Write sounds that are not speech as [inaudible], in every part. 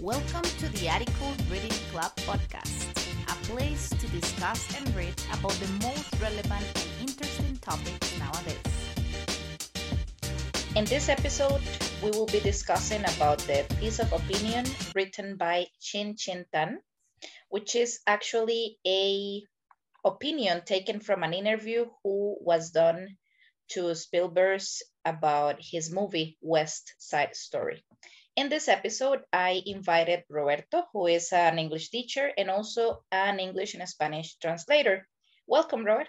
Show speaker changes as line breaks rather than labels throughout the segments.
Welcome to the Article Reading Club podcast, a place to discuss and read about the most relevant and interesting topics nowadays. In this episode, we will be discussing about the piece of opinion written by Ching Ching Tan, which is actually a opinion taken from an interview who was done to Spielberg's about his movie West Side Story. In this episode, I invited Roberto, who is an English teacher and also an English and Spanish translator. Welcome, Robert.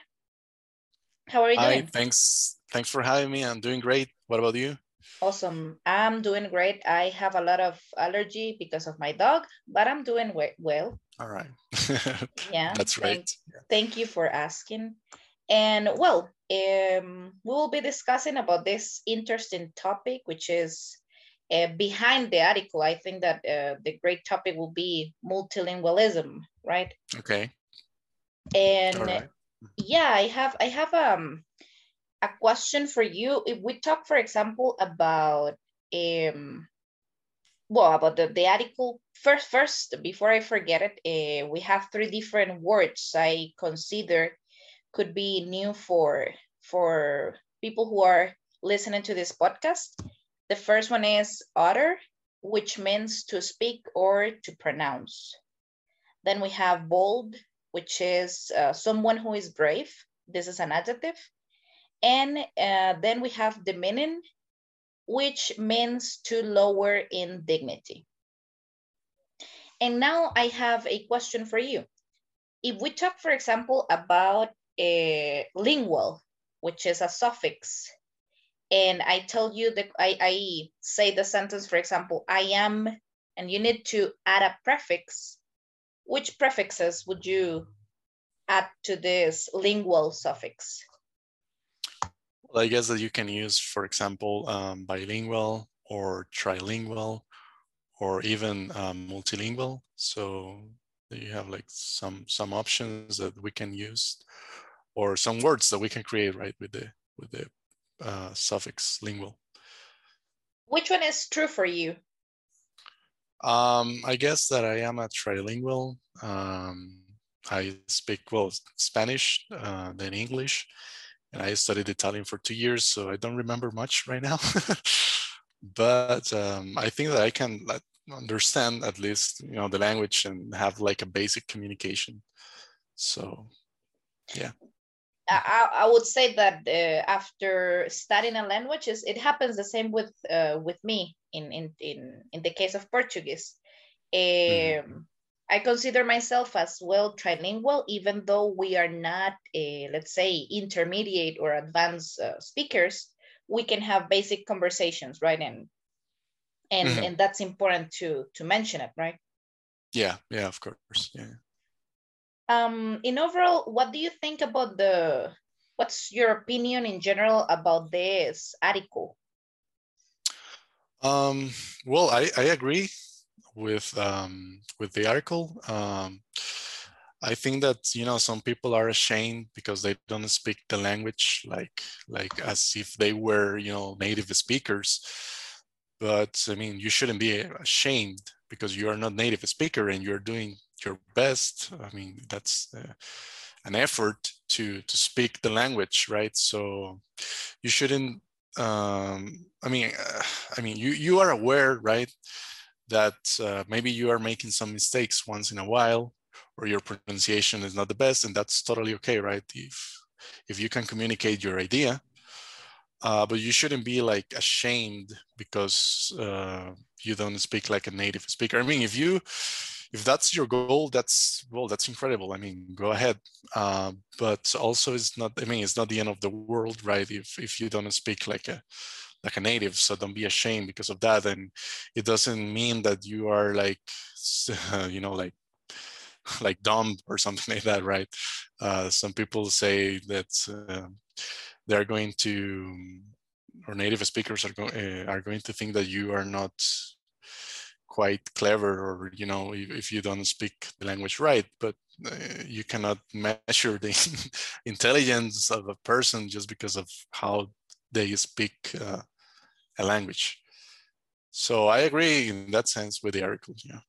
How are you doing?
Hi,
doing?
thanks. Thanks for having me. I'm doing great. What about you?
Awesome. I'm doing great. I have a lot of allergy because of my dog, but I'm doing well.
All right. [laughs]
Yeah.
That's
thank-
right.
Thank you for asking. And well, um, we will be discussing about this interesting topic, which is uh, behind the article. I think that uh, the great topic will be multilingualism, right?
Okay.
And
right.
yeah, I have I have um a question for you. If we talk, for example, about um well about the, the article first first before I forget it, uh, we have three different words I consider could be new for for people who are listening to this podcast. The first one is utter, which means to speak or to pronounce. Then we have bold, which is uh, someone who is brave. This is an adjective. And uh, then we have demeaning, which means to lower in dignity. And now I have a question for you. If we talk, for example, about a lingual, which is a suffix, and I tell you that I, I say the sentence, for example, I am, and you need to add a prefix, which prefixes would you add to this lingual suffix?
Well, I guess that you can use, for example, um, bilingual or trilingual or even um, multilingual. So you have like some some options that we can use or some words that we can create right with the with the uh, suffix lingual.
Which one is true for you?
Um, I guess that I am a trilingual. Um, I speak well Spanish, uh, then English, and I studied Italian for two years, so I don't remember much right now. [laughs] but um, I think that I can like, understand at least you know the language and have like a basic communication. So, yeah.
I, I would say that uh, after studying a language, is it happens the same with uh, with me in in in in the case of Portuguese. Um,
Mhm.
I consider myself as well trilingual, even though we are not, uh, let's say, intermediate or advanced uh, speakers. We can have basic conversations, right? And and
Mhm.
and that's important to to mention it, right?
Yeah, yeah, of course. Yeah.
Um in overall what do you think about the what's your opinion in general about this article
Um, well, I, I agree with um, with the article. Um, I think that you know some people are ashamed because they don't speak the language like like as if they were you know native speakers. But I mean, you shouldn't be ashamed because you are not native speaker and you're doing your best. I mean, that's uh, an effort to to speak the language, right? So you shouldn't um, I mean, uh, I mean, you you are aware, right, that uh, maybe you are making some mistakes once in a while, or your pronunciation is not the best, and that's totally okay, right? If if you can communicate your idea, uh, but you shouldn't be like ashamed because uh, you don't speak like a native speaker. I mean, if you if that's your goal, that's well, that's incredible. I mean, go ahead. Uh, but also, it's not. I mean, it's not the end of the world, right? If if you don't speak like a like a native, so don't be ashamed because of that. And it doesn't mean that you are like, [laughs] you know, like like dumb or something [laughs] like that, right? Uh, some people say that uh, they're going to, or native speakers are, go- uh, are going to think that you are not quite clever or you know if, if you don't speak the language right but uh, you cannot measure the [laughs] intelligence of a person just because of how they speak uh, a language So I agree in that sense with the article. Yeah.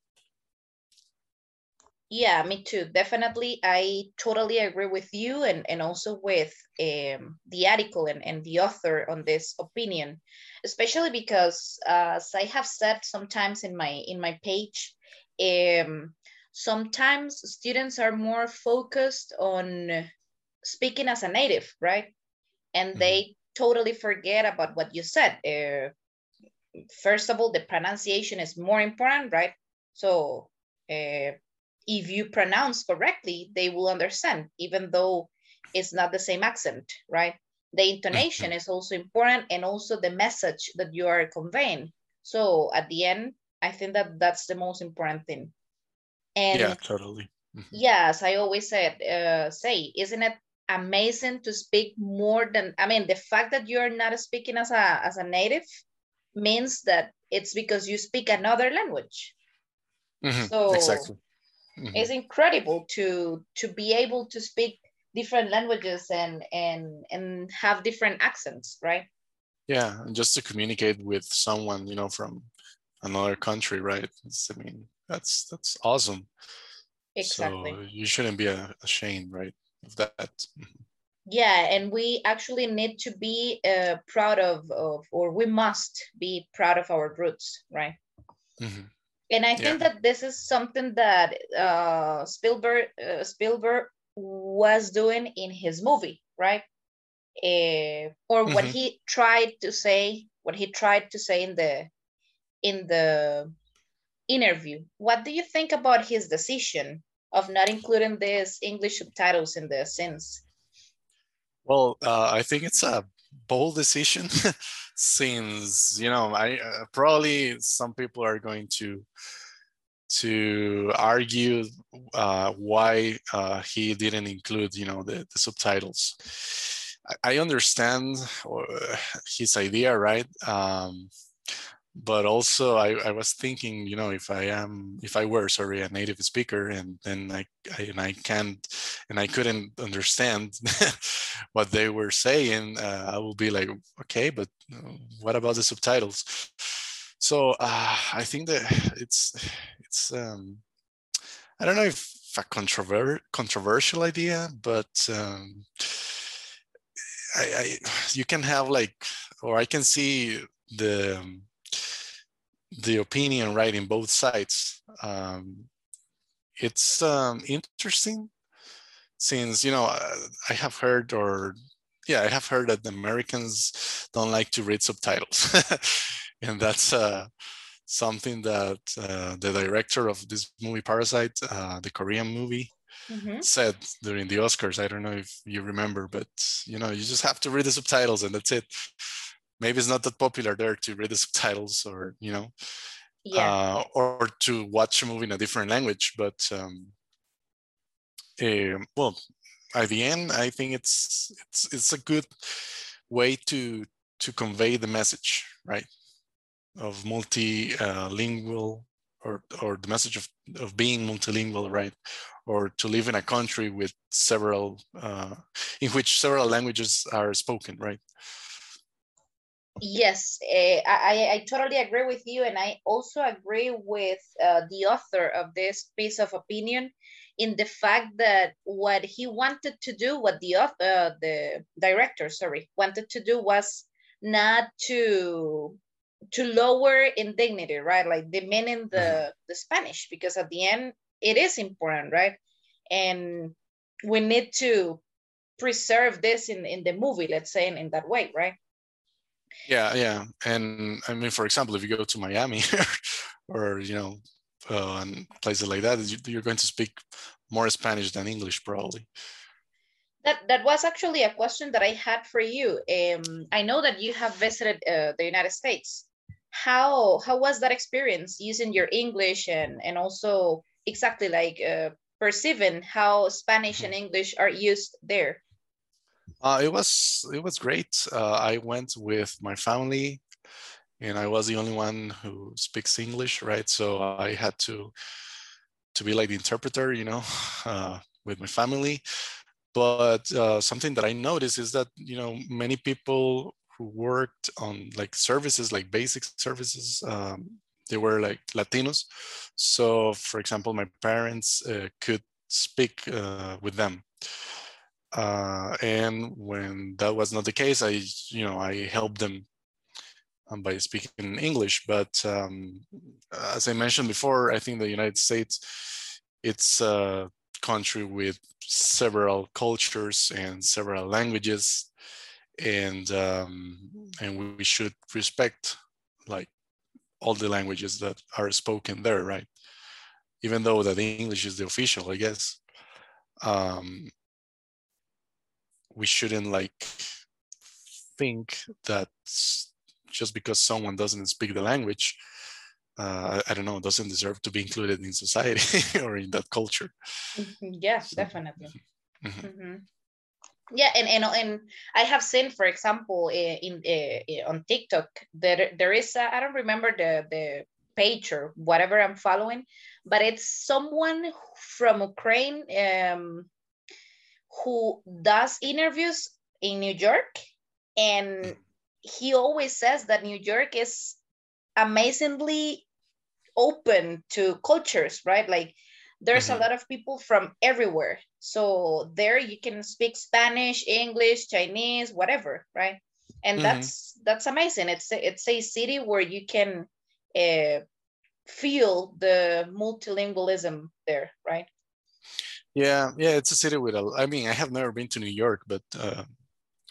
Yeah, me too. Definitely, I totally agree with you and, and also with um, the article and, and the author on this opinion, especially because uh, as I have said sometimes in my in my page, um, sometimes students are more focused on speaking as a native, right? And mm -hmm. they totally forget about what you said. Uh, first of all, the pronunciation is more important, right? So uh, if you pronounce correctly, they will understand, even though it's not the same accent, right? The intonation mm-hmm. is also important and also the message that you are conveying. So at the end, I think that that's the most important thing.
And yeah, totally.
Mm-hmm. Yes, I always said, uh, say, isn't it amazing to speak more than, I mean, the fact that you're not speaking as a, as a native means that it's because you speak another language.
Mm-hmm. So exactly
mm-hmm. it's incredible to to be able to speak different languages and and and have different accents right?
Yeah and just to communicate with someone you know from another country right? It's, i mean that's that's awesome.
Exactly.
So you shouldn't be ashamed right of that.
Mm-hmm. yeah and we actually need to be uh, proud of, of or we must be proud of our roots right? Mm-hmm and I think yeah. that this is something that uh, Spielberg uh, Spielberg was doing in his movie, right? Uh, or mm-hmm. what he tried to say, what he tried to say in the in the interview. What do you think about his decision of not including these English subtitles in the scenes?
Well, uh, I think it's a bold decision [laughs] since you know i uh, probably some people are going to to argue uh, why uh, he didn't include you know the, the subtitles. I, I understand uh, his idea right? Um, but also I, I was thinking you know if i am if i were sorry a native speaker and then i, I and i can't and i couldn't understand [laughs] what they were saying uh, i will be like okay but uh, what about the subtitles? So uh, i think that [sighs] it's it's um i don't know if a controver- controversial idea but um I, I you can have like or i can see the um, the opinion right in both sides. Um, it's um, interesting since you know I have heard or yeah I have heard that the Americans don't like to read subtitles, [laughs] and that's uh, something that uh, the director of this movie Parasite, uh, the Korean movie, mm-hmm. said during the Oscars. I don't know if you remember, but you know you just have to read the subtitles and that's it maybe it's not that popular there to read the subtitles or you know yeah. Uh, or to watch a movie in a different language but um, uh, well at the end i think it's it's it's a good way to to convey the message right of multilingual or or the message of of being multilingual right or to live in a country with several uh, in which several languages are spoken right
Yes, uh, I, I totally agree with you. And I also agree with uh, the author of this piece of opinion in the fact that what he wanted to do, what the author, uh, the director, sorry, wanted to do was not to to lower indignity, right? Like demeaning the, mm-hmm. the Spanish, because at the end, it is important, right? And we need to preserve this in, in the movie, let's say in, in that way, right?
Yeah, yeah, and I mean, for example, if you go to Miami [laughs] or you know, uh, and places like that, you're going to speak more Spanish than English, probably.
That that was actually a question that I had for you. Um, I know that you have visited uh, the United States. How how was that experience using your English and and also exactly like uh, perceiving how Spanish and mm-hmm. English are used there?
Uh, it was it was great. Uh, I went with my family, and I was the only one who speaks English, right? So I had to to be like the interpreter, you know, [laughs] uh, with my family. But uh, something that I noticed is that you know many people who worked on like services, like basic services, um, they were like Latinos. So, for example, my parents uh, could speak uh, with them. Uh, and when that was not the case, I, you know, I helped them um, by speaking English. But um, as I mentioned before, I think the United States, it's a country with several cultures and several languages, and um, and we should respect like all the languages that are spoken there, right? Even though that English is the official, I guess. Um, we shouldn't like think that just because someone doesn't speak the language, uh, I don't know, doesn't deserve to be included in society [laughs] or in that culture.
Mm-hmm. Yes, so, definitely. Mm-hmm. Mm-hmm. Yeah, and, and and I have seen, for example, in, in on TikTok, that there is I don't remember the the page or whatever I'm following, but it's someone from Ukraine um, who does interviews in New York, and he always says that New York is amazingly open to cultures, right? Like there's mm-hmm. a lot of people from everywhere. So there you can speak Spanish, English, Chinese, whatever, right? And mm-hmm. that's that's amazing. It's a, it's a city where you can uh, feel the multilingualism there, right?
Yeah, yeah, it's a city with a. I mean, I have never been to New York, but uh,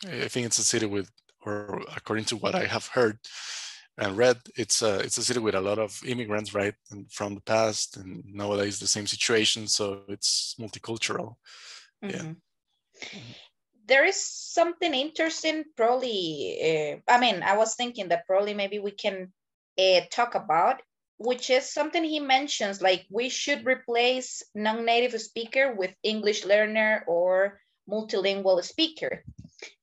I think it's a city with, or according to what I have heard, and read, it's a it's a city with a lot of immigrants, right, and from the past, and nowadays the same situation. So it's multicultural. Mm-hmm. Yeah.
There is something interesting. Probably, uh, I mean, I was thinking that probably maybe we can uh, talk about, which is something he mentions, like we should replace non-native speaker with English learner or multilingual speaker.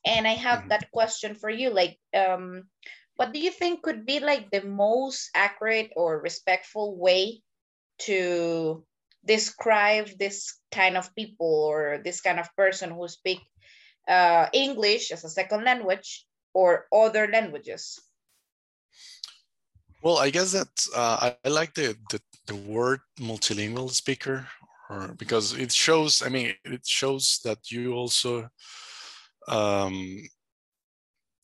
And I have mm-hmm. that question for you, like. Um, what do you think could be like the most accurate or respectful way to describe this kind of people or this kind of person who speak uh, English as a second language or other languages?
Well, I guess that uh, I, like the, the, the word multilingual speaker, or because it shows. I mean, it shows that you also um,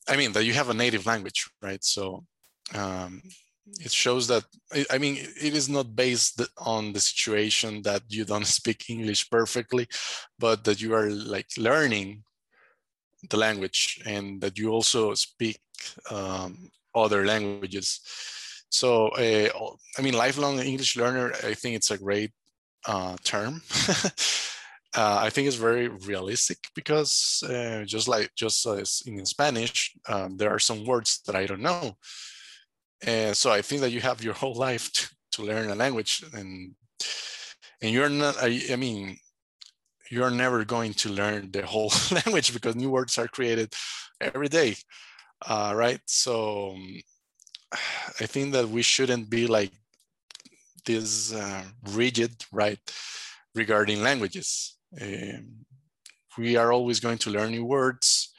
I mean, that you have a native language, right? So um, it shows that, I mean, it is not based on the situation that you don't [laughs] speak English perfectly, but that you are like learning the language and that you also speak um, other languages. So, uh, I mean, lifelong English learner, I think it's a great uh, term. [laughs] uh, I think it's very realistic because uh, just like just as in Spanish, um, there are some words that I don't know. And so I think that you have your [laughs] whole life to, to learn a language and and you're not, I, I mean, you're never going to learn the whole [laughs] language because new words are created every day, uh, right? So um, [sighs] I think that we shouldn't be like this uh, rigid, right, regarding languages. Um, we are always going to learn new words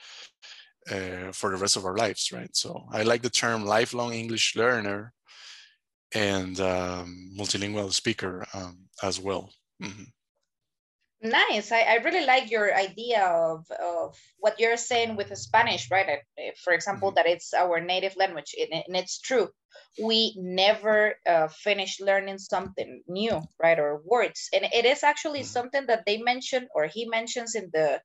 uh, for the rest of our lives, right? So I like the term lifelong English learner and um, multilingual speaker um, as well. Mm-hmm.
Nice. I, I really like your idea of, of what you're saying with Spanish, right? For example, mm-hmm. that it's our native language, and, it's true. We never uh, finish learning something new, right? Or words. And it is actually mm-hmm. something that they mentioned or he mentions in the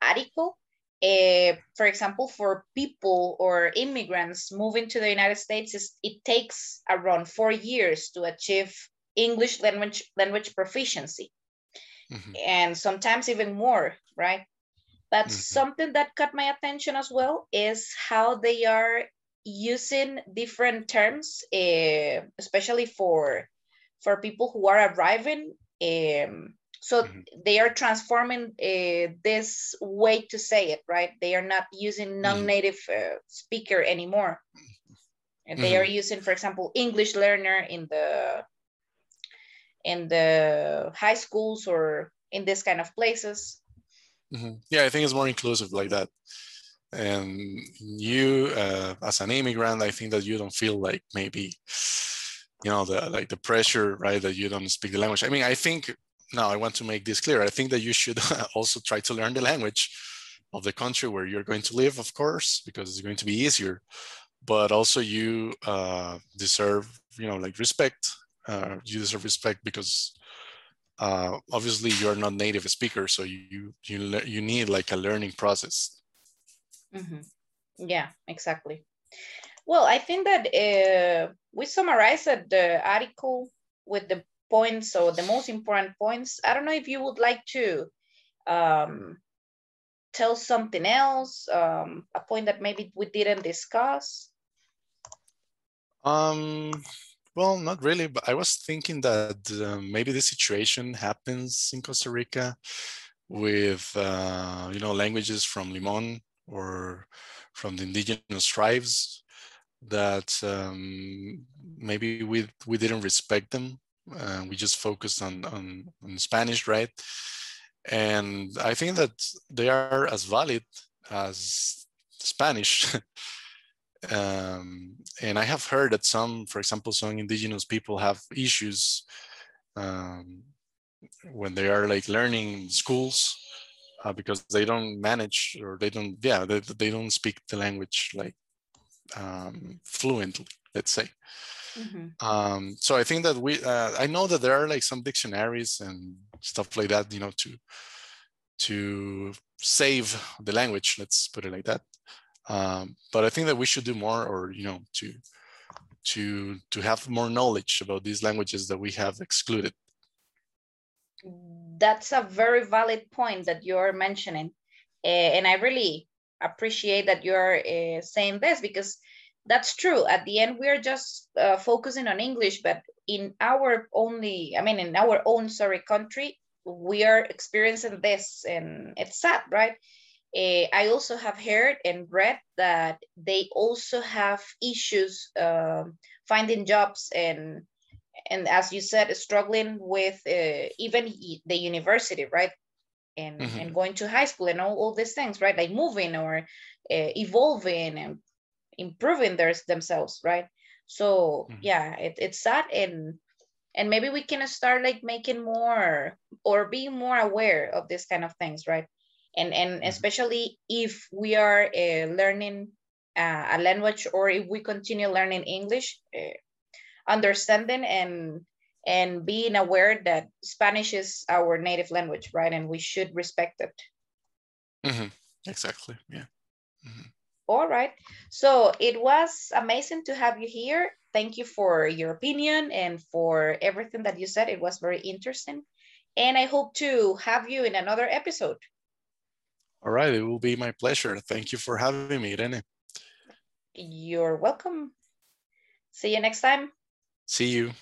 article. Uh, for example, for people or immigrants moving to the United States, it takes around four years to achieve English language language proficiency mm-hmm. and sometimes even more, right? But mm-hmm. something that caught my attention as well is how they are using different terms, uh, especially for for people who are arriving. Um, so mm-hmm. they are transforming uh, this way to say it, right? They are not using mm-hmm. non-native uh, speaker anymore. And they are mm-hmm. using, for example, English learner in the in the high schools or in this kind of places.
Mm-hmm. Yeah, I think it's more inclusive like that. and you uh, as an immigrant i think that you don't feel like maybe you know the like the pressure right that you don't speak the language i mean i think now i want to make this clear i think that you should [laughs] also try to learn the language of the country where you're going to live of course because it's going to be easier but also you uh, deserve you know like respect uh, you deserve respect because uh, obviously you're not native speaker so you you you need like a learning process.
Mm-hmm. yeah exactly. Well i think that uh, we summarized the article with the points or the most important points. I don't know if you would like to um, tell something else um, a point that maybe we didn't discuss.
Um well, not really, but I was thinking that uh, maybe the situation happens in Costa Rica with, uh, you know, languages from Limon or from the indigenous tribes that um, maybe we, we didn't respect them. Uh, we just focused on, on, on Spanish, right? And I think that they are as valid as Spanish. [laughs] Um, and I have heard that some, for example, some indigenous people have issues um, when they are like learning schools uh, because they don't manage or they don't, yeah, they, they don't speak the language like um, fluently, let's say. Mm-hmm. Um, so I think that we, uh, I know that there are like some dictionaries and stuff like that, you know, to to save the language. Let's put it like that. Um, but I think that we should do more, or you know, to to to have more knowledge about these languages that we have excluded.
That's a very valid point that you're mentioning, uh, and I really appreciate that you're uh, saying this because that's true. At the end, we're just uh, focusing on English, but in our only, I mean, in our own sorry country, we are experiencing this, and it's sad, right? Uh, I also have heard and read that they also have issues uh, finding jobs and and as you said, struggling with uh, even the university, right? And mm-hmm. and going to high school and all, all these things, right? Like moving or uh, evolving and improving their, themselves, right? So mm-hmm. yeah, it, it's sad and and maybe we can start like making more or being more aware of this kind of things, right? And and mm-hmm. especially if we are uh, learning uh, a language or if we continue learning english uh, understanding and and being aware that spanish is our native language right? And we should respect it.
Mm-hmm. exactly. Yeah. Mm-hmm.
all right. So it was amazing to have you here. Thank you for your opinion and for everything that you said. It was very interesting. And i hope to have you in another episode
all right, it will be my pleasure. Thank you for having me, Irene.
You're welcome. See you next time.
See you.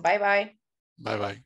Bye-bye.
Bye-bye.